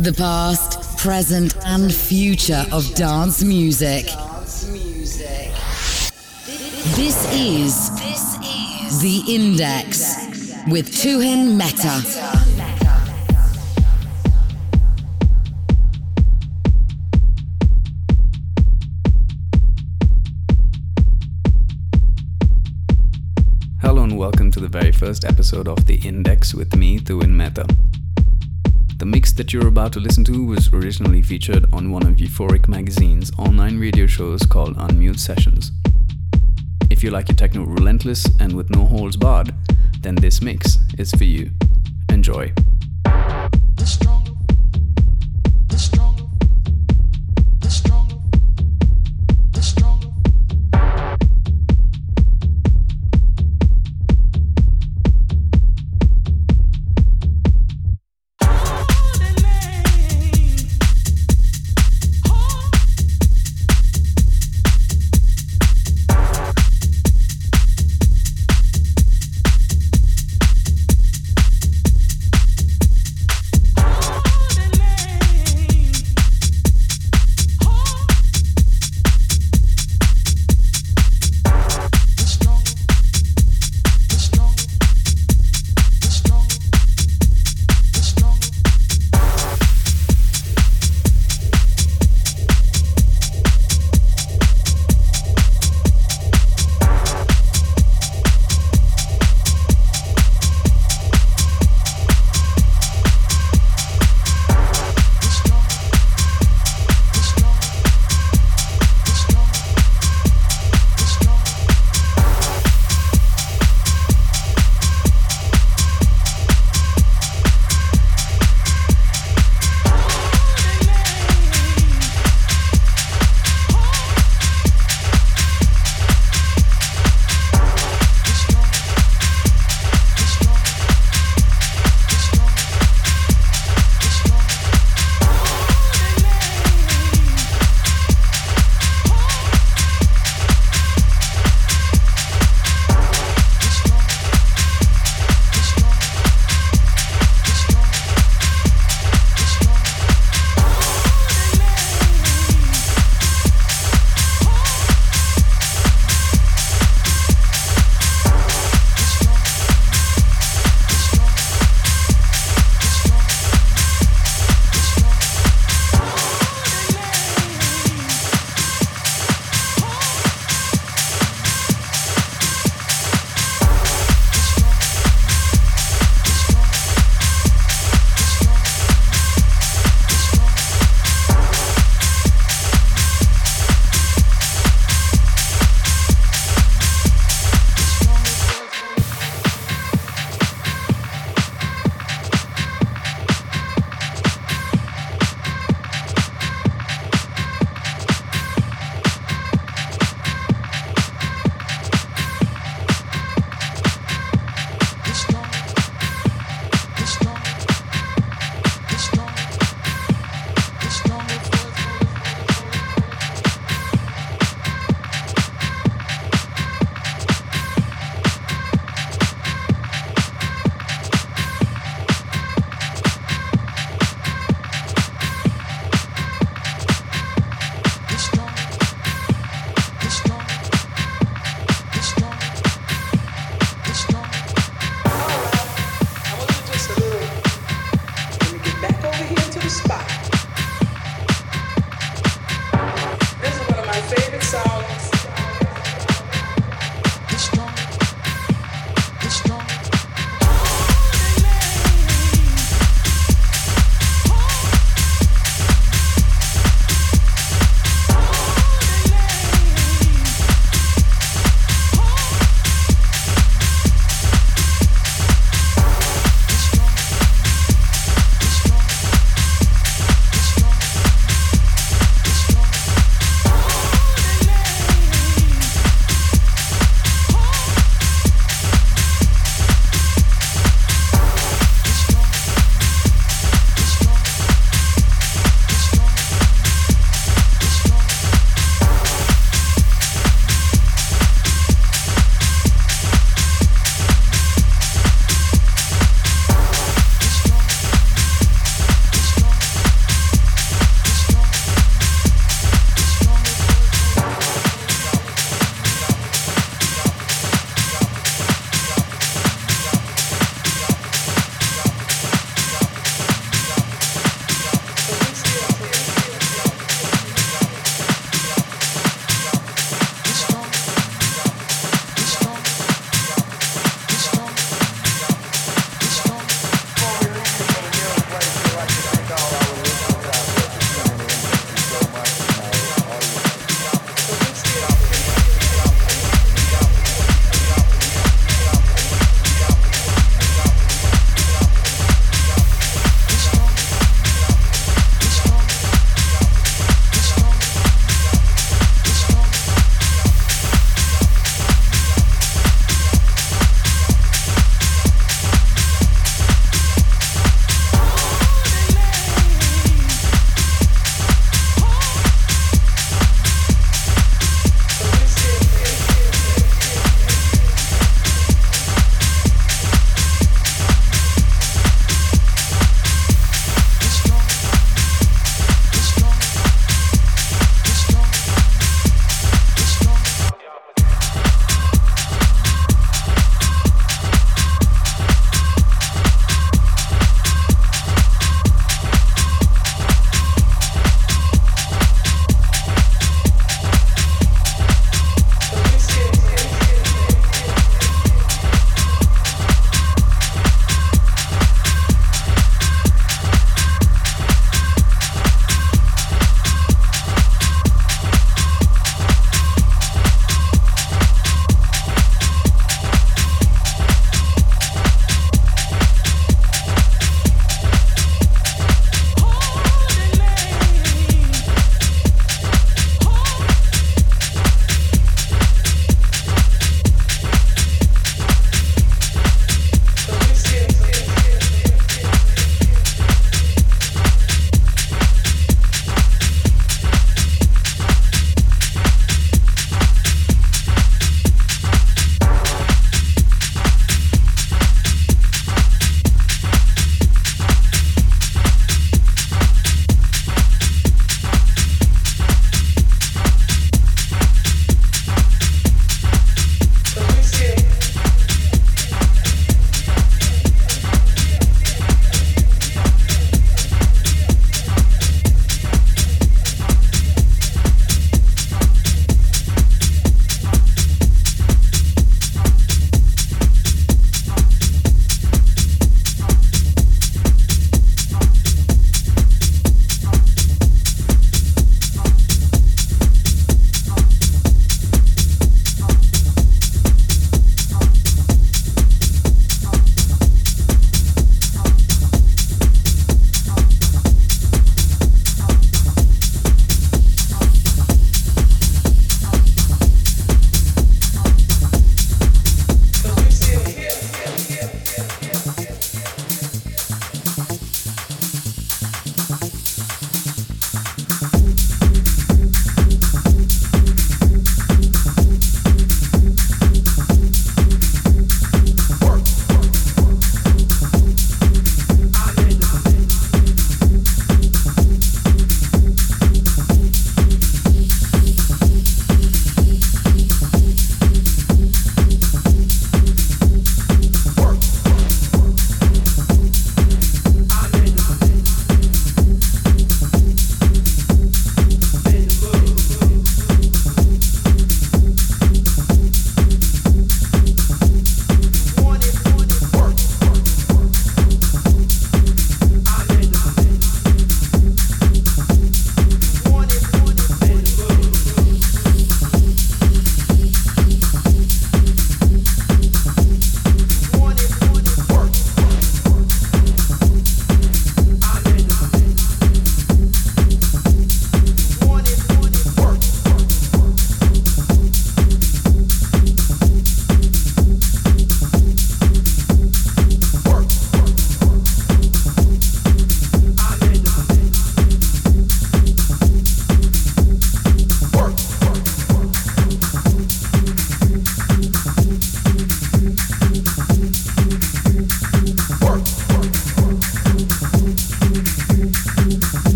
The past, present, and future of dance music. This is The Index with Tuhin Mehta. Hello and welcome to the very first episode of The Index with me, Tuhin Mehta. The mix that you're about to listen to was originally featured on one of Euphoric magazine's online radio shows called Unmute Sessions. If you like your techno relentless and with no holds barred, then this mix is for you. Enjoy.